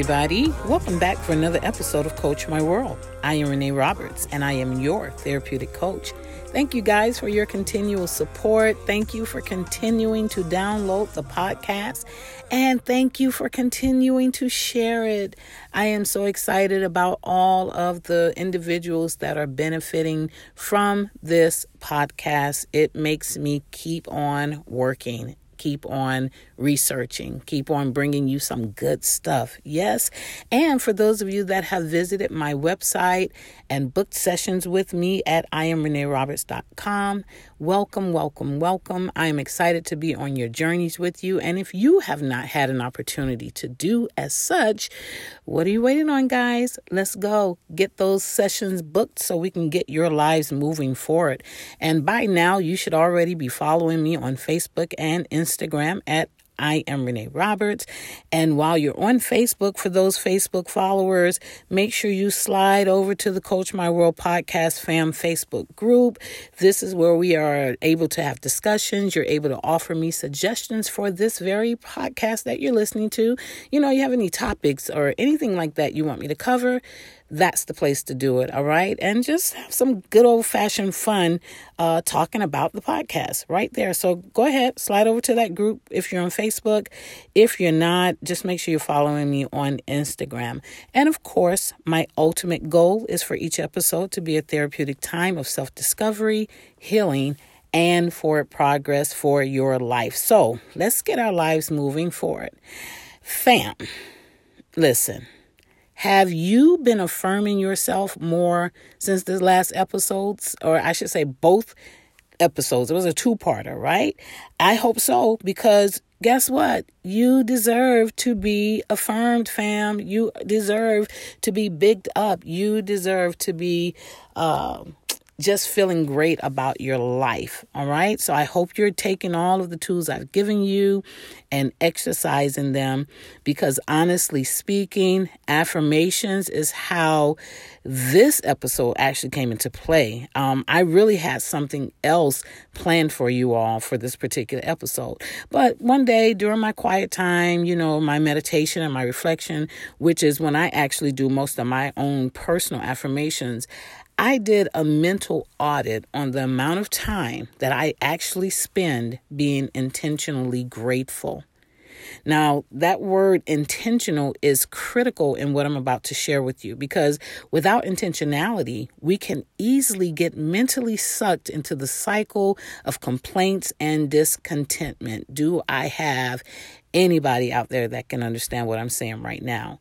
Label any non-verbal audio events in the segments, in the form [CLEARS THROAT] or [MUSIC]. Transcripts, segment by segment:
Everybody. Welcome back for another episode of Coach My World. I am Renee Roberts, and I am your therapeutic coach. Thank you guys for your continual support. Thank you for continuing to download the podcast. And thank you for continuing to share it. I am so excited about all of the individuals that are benefiting from this podcast. It makes me keep on working keep on researching, keep on bringing you some good stuff. Yes. And for those of you that have visited my website and booked sessions with me at IamReneeRoberts.com, welcome, welcome, welcome. I am excited to be on your journeys with you. And if you have not had an opportunity to do as such, what are you waiting on, guys? Let's go get those sessions booked so we can get your lives moving forward. And by now, you should already be following me on Facebook and Instagram at I am Renee Roberts. And while you're on Facebook, for those Facebook followers, make sure you slide over to the Coach My World Podcast Fam Facebook group. This is where we are able to have discussions. You're able to offer me suggestions for this very podcast that you're listening to. You know, you have any topics or anything like that you want me to cover that's the place to do it. All right. And just have some good old fashioned fun uh, talking about the podcast right there. So go ahead, slide over to that group if you're on Facebook. If you're not, just make sure you're following me on Instagram. And of course, my ultimate goal is for each episode to be a therapeutic time of self discovery, healing, and for progress for your life. So let's get our lives moving forward. Fam, listen. Have you been affirming yourself more since the last episodes, or I should say both episodes? It was a two parter, right? I hope so, because guess what? You deserve to be affirmed, fam. You deserve to be bigged up. You deserve to be. Uh, just feeling great about your life. All right. So I hope you're taking all of the tools I've given you and exercising them because honestly speaking, affirmations is how this episode actually came into play. Um, I really had something else planned for you all for this particular episode. But one day during my quiet time, you know, my meditation and my reflection, which is when I actually do most of my own personal affirmations, I did a mental audit on the amount of time that I actually spend being intentionally grateful. Now, that word intentional is critical in what I'm about to share with you because without intentionality, we can easily get mentally sucked into the cycle of complaints and discontentment. Do I have anybody out there that can understand what I'm saying right now.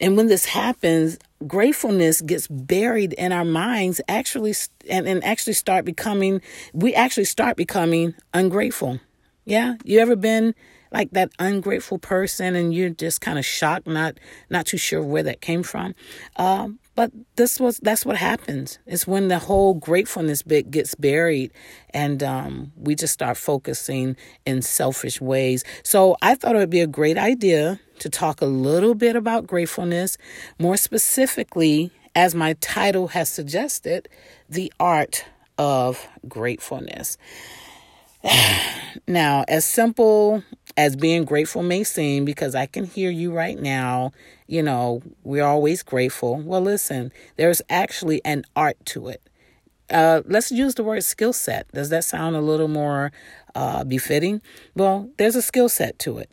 And when this happens, gratefulness gets buried in our minds actually and, and actually start becoming we actually start becoming ungrateful. Yeah? You ever been like that ungrateful person and you're just kind of shocked, not not too sure where that came from? Um, but this was that's what happens. It's when the whole gratefulness bit gets buried and um, we just start focusing in selfish ways. So I thought it would be a great idea to talk a little bit about gratefulness, more specifically, as my title has suggested, the art of gratefulness. [SIGHS] now, as simple as being grateful may seem, because I can hear you right now, you know, we're always grateful. Well, listen, there's actually an art to it. Uh, let's use the word skill set. Does that sound a little more uh, befitting? Well, there's a skill set to it.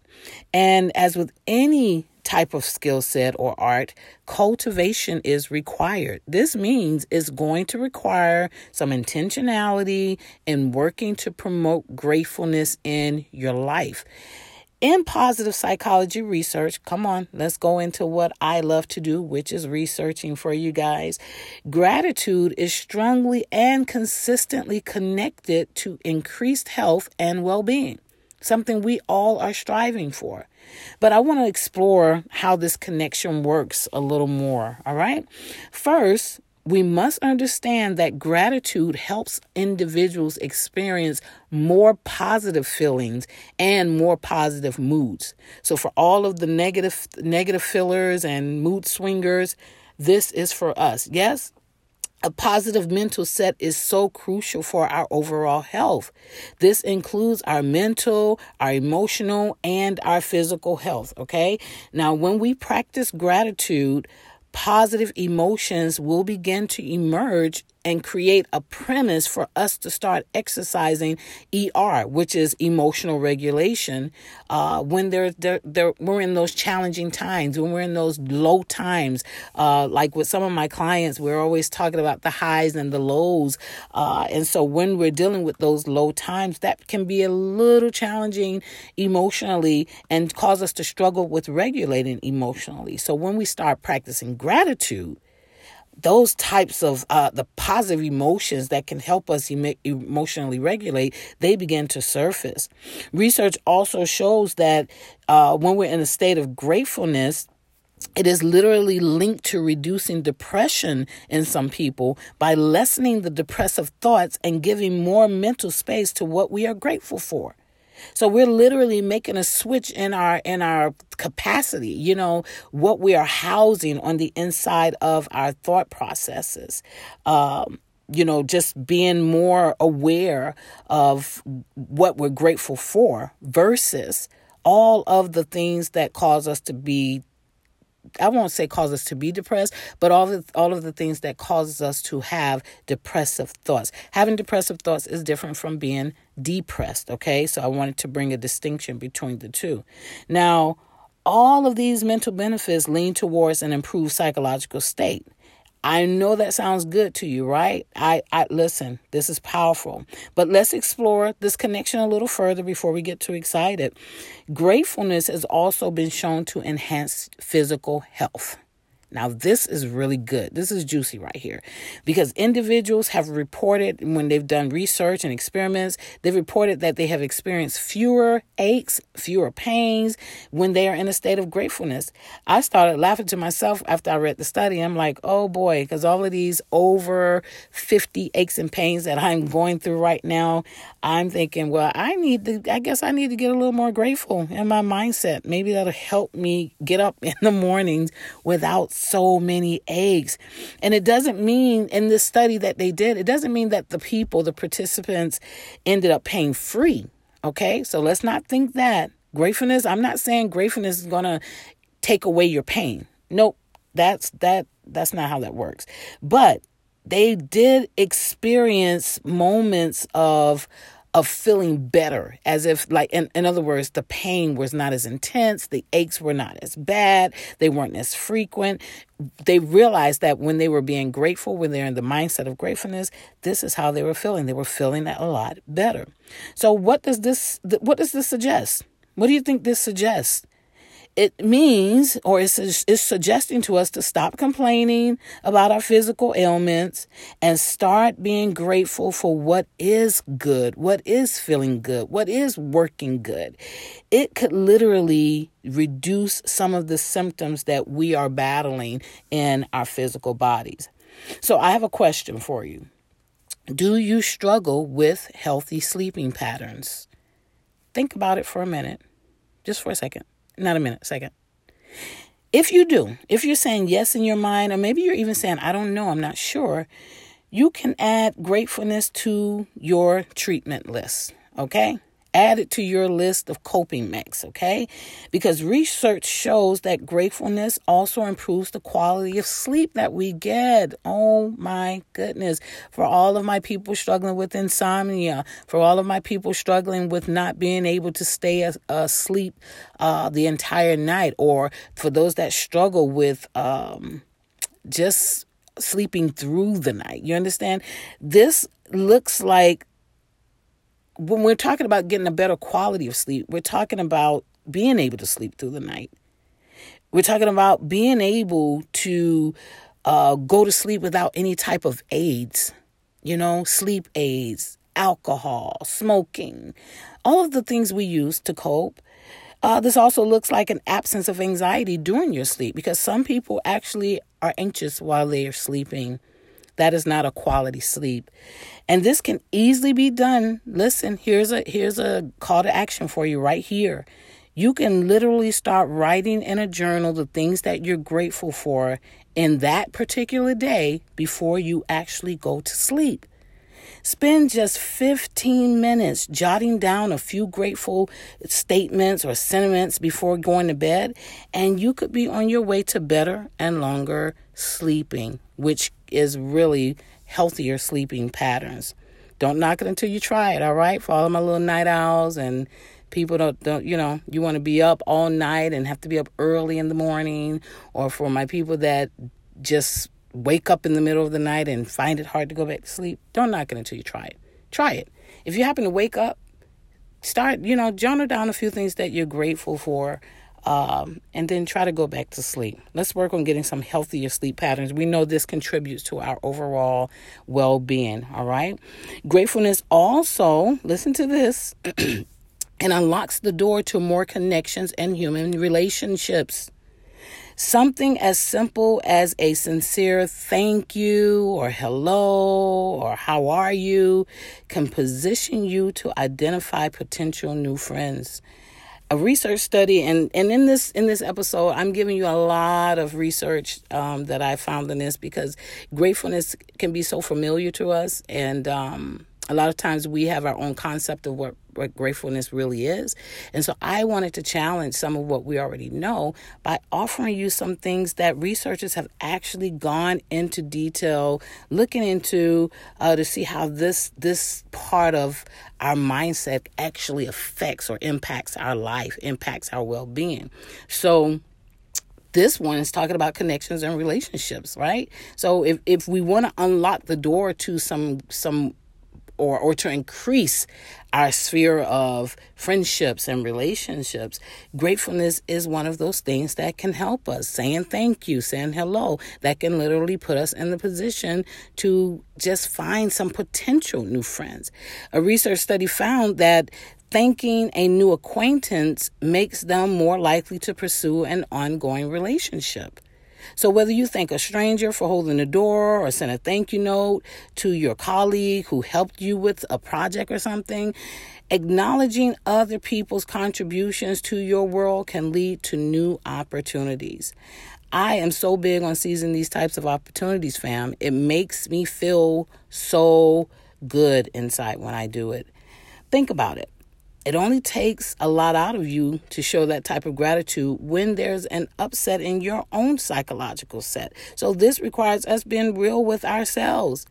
And as with any type of skill set or art, cultivation is required. This means it's going to require some intentionality in working to promote gratefulness in your life. In positive psychology research, come on, let's go into what I love to do, which is researching for you guys. Gratitude is strongly and consistently connected to increased health and well being something we all are striving for. But I want to explore how this connection works a little more, all right? First, we must understand that gratitude helps individuals experience more positive feelings and more positive moods. So for all of the negative negative fillers and mood swingers, this is for us. Yes, A positive mental set is so crucial for our overall health. This includes our mental, our emotional, and our physical health. Okay. Now, when we practice gratitude, positive emotions will begin to emerge and create a premise for us to start exercising ER, which is emotional regulation, uh, when they're, they're, they're, we're in those challenging times, when we're in those low times. Uh, like with some of my clients, we're always talking about the highs and the lows. Uh, and so when we're dealing with those low times, that can be a little challenging emotionally and cause us to struggle with regulating emotionally. So when we start practicing gratitude, those types of uh, the positive emotions that can help us em- emotionally regulate they begin to surface. Research also shows that uh, when we're in a state of gratefulness it is literally linked to reducing depression in some people by lessening the depressive thoughts and giving more mental space to what we are grateful for so we're literally making a switch in our in our capacity, you know, what we are housing on the inside of our thought processes. Um, you know, just being more aware of what we're grateful for versus all of the things that cause us to be I won't say cause us to be depressed, but all of all of the things that causes us to have depressive thoughts. Having depressive thoughts is different from being depressed, okay? So I wanted to bring a distinction between the two. Now, all of these mental benefits lean towards an improved psychological state. I know that sounds good to you, right? I, I listen, this is powerful. But let's explore this connection a little further before we get too excited. Gratefulness has also been shown to enhance physical health. Now, this is really good. This is juicy right here because individuals have reported when they've done research and experiments, they've reported that they have experienced fewer aches, fewer pains when they are in a state of gratefulness. I started laughing to myself after I read the study. I'm like, oh boy, because all of these over 50 aches and pains that I'm going through right now, I'm thinking, well, I need to, I guess I need to get a little more grateful in my mindset. Maybe that'll help me get up [LAUGHS] in the mornings without so many eggs. And it doesn't mean in this study that they did, it doesn't mean that the people, the participants, ended up paying free. Okay, so let's not think that. Gratefulness, I'm not saying gratefulness is gonna take away your pain. Nope, that's that that's not how that works. But they did experience moments of of feeling better as if like in, in other words the pain was not as intense the aches were not as bad they weren't as frequent. They realized that when they were being grateful when they're in the mindset of gratefulness this is how they were feeling. They were feeling that a lot better. So what does this what does this suggest? What do you think this suggests it means or it's, it's suggesting to us to stop complaining about our physical ailments and start being grateful for what is good, what is feeling good, what is working good. It could literally reduce some of the symptoms that we are battling in our physical bodies. So, I have a question for you. Do you struggle with healthy sleeping patterns? Think about it for a minute, just for a second not a minute, second. If you do, if you're saying yes in your mind, or maybe you're even saying, I don't know, I'm not sure, you can add gratefulness to your treatment list. Okay? Add it to your list of coping mechs, okay? Because research shows that gratefulness also improves the quality of sleep that we get. Oh my goodness. For all of my people struggling with insomnia, for all of my people struggling with not being able to stay asleep uh, the entire night, or for those that struggle with um, just sleeping through the night. You understand? This looks like when we're talking about getting a better quality of sleep, we're talking about being able to sleep through the night. We're talking about being able to uh, go to sleep without any type of aids, you know, sleep aids, alcohol, smoking, all of the things we use to cope. Uh, this also looks like an absence of anxiety during your sleep because some people actually are anxious while they are sleeping. That is not a quality sleep. And this can easily be done. Listen, here's a here's a call to action for you right here. You can literally start writing in a journal the things that you're grateful for in that particular day before you actually go to sleep. Spend just 15 minutes jotting down a few grateful statements or sentiments before going to bed, and you could be on your way to better and longer sleeping, which is really healthier sleeping patterns. Don't knock it until you try it, all right? For all my little night owls and people don't, don't you know, you want to be up all night and have to be up early in the morning, or for my people that just wake up in the middle of the night and find it hard to go back to sleep, don't knock it until you try it. Try it. If you happen to wake up, start, you know, journal down a few things that you're grateful for. Um, and then try to go back to sleep. Let's work on getting some healthier sleep patterns. We know this contributes to our overall well being. All right. Gratefulness also, listen to this, [CLEARS THROAT] and unlocks the door to more connections and human relationships. Something as simple as a sincere thank you or hello or how are you can position you to identify potential new friends a research study and and in this in this episode i'm giving you a lot of research um, that i found in this because gratefulness can be so familiar to us and um, a lot of times we have our own concept of what, what gratefulness really is. And so I wanted to challenge some of what we already know by offering you some things that researchers have actually gone into detail looking into uh, to see how this this part of our mindset actually affects or impacts our life, impacts our well-being. So this one is talking about connections and relationships, right? So if, if we want to unlock the door to some some or, or to increase our sphere of friendships and relationships, gratefulness is one of those things that can help us. Saying thank you, saying hello, that can literally put us in the position to just find some potential new friends. A research study found that thanking a new acquaintance makes them more likely to pursue an ongoing relationship. So, whether you thank a stranger for holding the door or send a thank you note to your colleague who helped you with a project or something, acknowledging other people's contributions to your world can lead to new opportunities. I am so big on seizing these types of opportunities, fam. It makes me feel so good inside when I do it. Think about it. It only takes a lot out of you to show that type of gratitude when there's an upset in your own psychological set. So, this requires us being real with ourselves.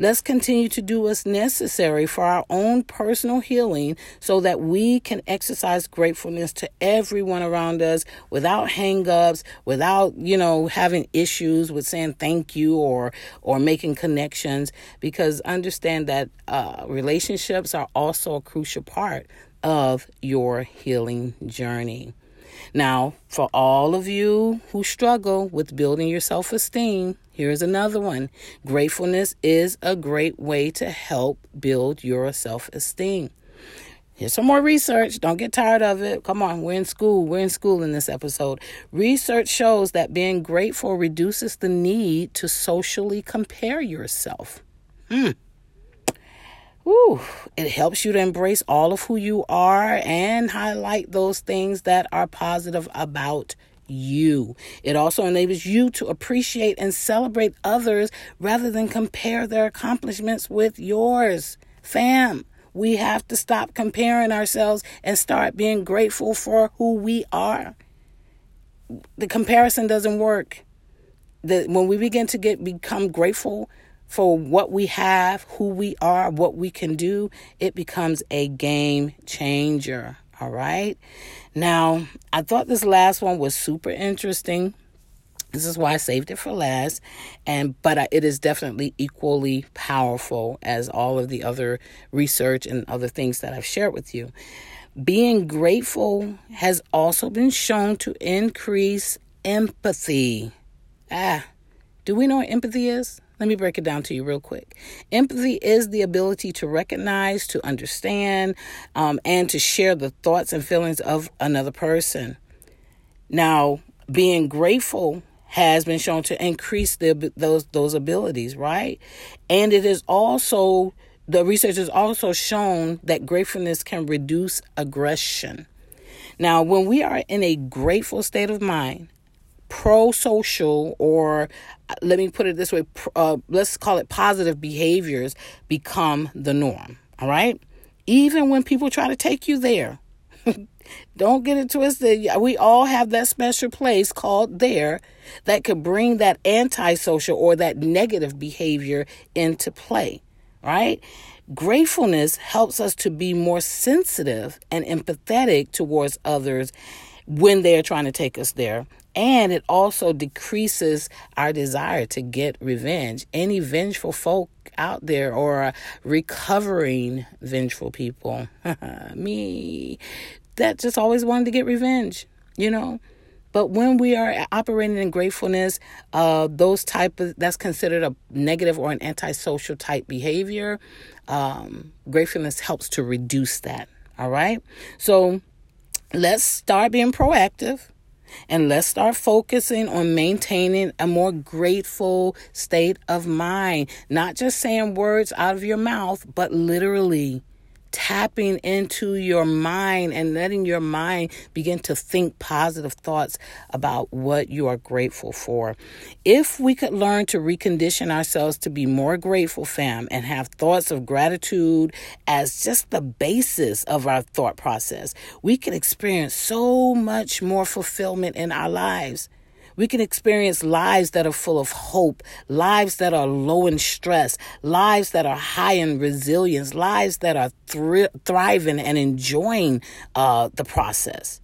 Let's continue to do what's necessary for our own personal healing so that we can exercise gratefulness to everyone around us without hangups, without, you know, having issues with saying thank you or or making connections because understand that uh, relationships are also a crucial part of your healing journey. Now, for all of you who struggle with building your self esteem, here's another one. Gratefulness is a great way to help build your self esteem. Here's some more research. Don't get tired of it. Come on, we're in school. We're in school in this episode. Research shows that being grateful reduces the need to socially compare yourself. Hmm. Whew, it helps you to embrace all of who you are and highlight those things that are positive about you. It also enables you to appreciate and celebrate others rather than compare their accomplishments with yours. Fam, we have to stop comparing ourselves and start being grateful for who we are. The comparison doesn't work. The, when we begin to get become grateful for what we have, who we are, what we can do, it becomes a game changer. All right. Now, I thought this last one was super interesting. This is why I saved it for last, and but it is definitely equally powerful as all of the other research and other things that I've shared with you. Being grateful has also been shown to increase empathy. Ah, do we know what empathy is? Let me break it down to you real quick. Empathy is the ability to recognize, to understand, um, and to share the thoughts and feelings of another person. Now, being grateful has been shown to increase the, those those abilities, right? And it is also the research has also shown that gratefulness can reduce aggression. Now, when we are in a grateful state of mind, pro social, or uh, let me put it this way, uh, let's call it positive behaviors become the norm. All right. Even when people try to take you there, [LAUGHS] don't get it twisted. We all have that special place called there that could bring that antisocial or that negative behavior into play, right? Gratefulness helps us to be more sensitive and empathetic towards others when they're trying to take us there. And it also decreases our desire to get revenge. Any vengeful folk out there or recovering vengeful people, [LAUGHS] me, that just always wanted to get revenge, you know? But when we are operating in gratefulness, uh, those type of that's considered a negative or an antisocial type behavior. Um, gratefulness helps to reduce that. All right. So let's start being proactive and let's start focusing on maintaining a more grateful state of mind. Not just saying words out of your mouth, but literally tapping into your mind and letting your mind begin to think positive thoughts about what you are grateful for. If we could learn to recondition ourselves to be more grateful, fam, and have thoughts of gratitude as just the basis of our thought process, we could experience so much more fulfillment in our lives. We can experience lives that are full of hope, lives that are low in stress, lives that are high in resilience, lives that are thri- thriving and enjoying uh, the process.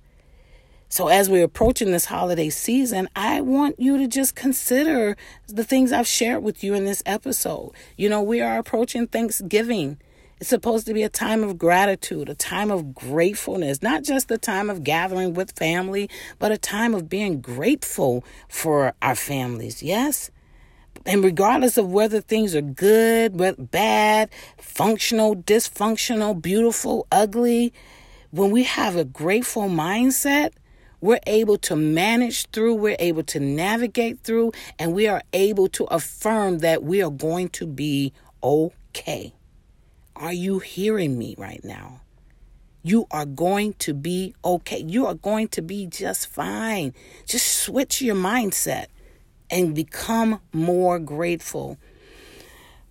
So, as we're approaching this holiday season, I want you to just consider the things I've shared with you in this episode. You know, we are approaching Thanksgiving. It's supposed to be a time of gratitude, a time of gratefulness, not just a time of gathering with family, but a time of being grateful for our families. Yes? And regardless of whether things are good, bad, functional, dysfunctional, beautiful, ugly, when we have a grateful mindset, we're able to manage through, we're able to navigate through, and we are able to affirm that we are going to be okay. Are you hearing me right now? You are going to be okay. You are going to be just fine. Just switch your mindset and become more grateful.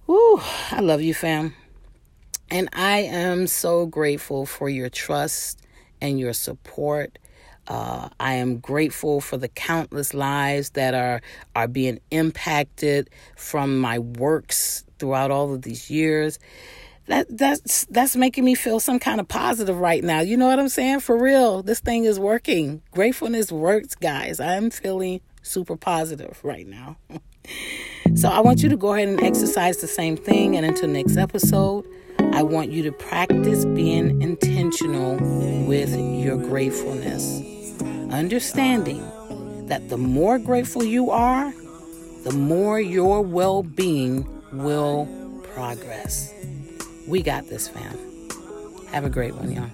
Woo, I love you, fam. And I am so grateful for your trust and your support. Uh, I am grateful for the countless lives that are are being impacted from my works throughout all of these years that that's that's making me feel some kind of positive right now. You know what I'm saying? For real, this thing is working. Gratefulness works, guys. I'm feeling super positive right now. [LAUGHS] so I want you to go ahead and exercise the same thing. And until next episode, I want you to practice being intentional with your gratefulness, understanding that the more grateful you are, the more your well-being will progress. We got this, fam. Have a great one, y'all.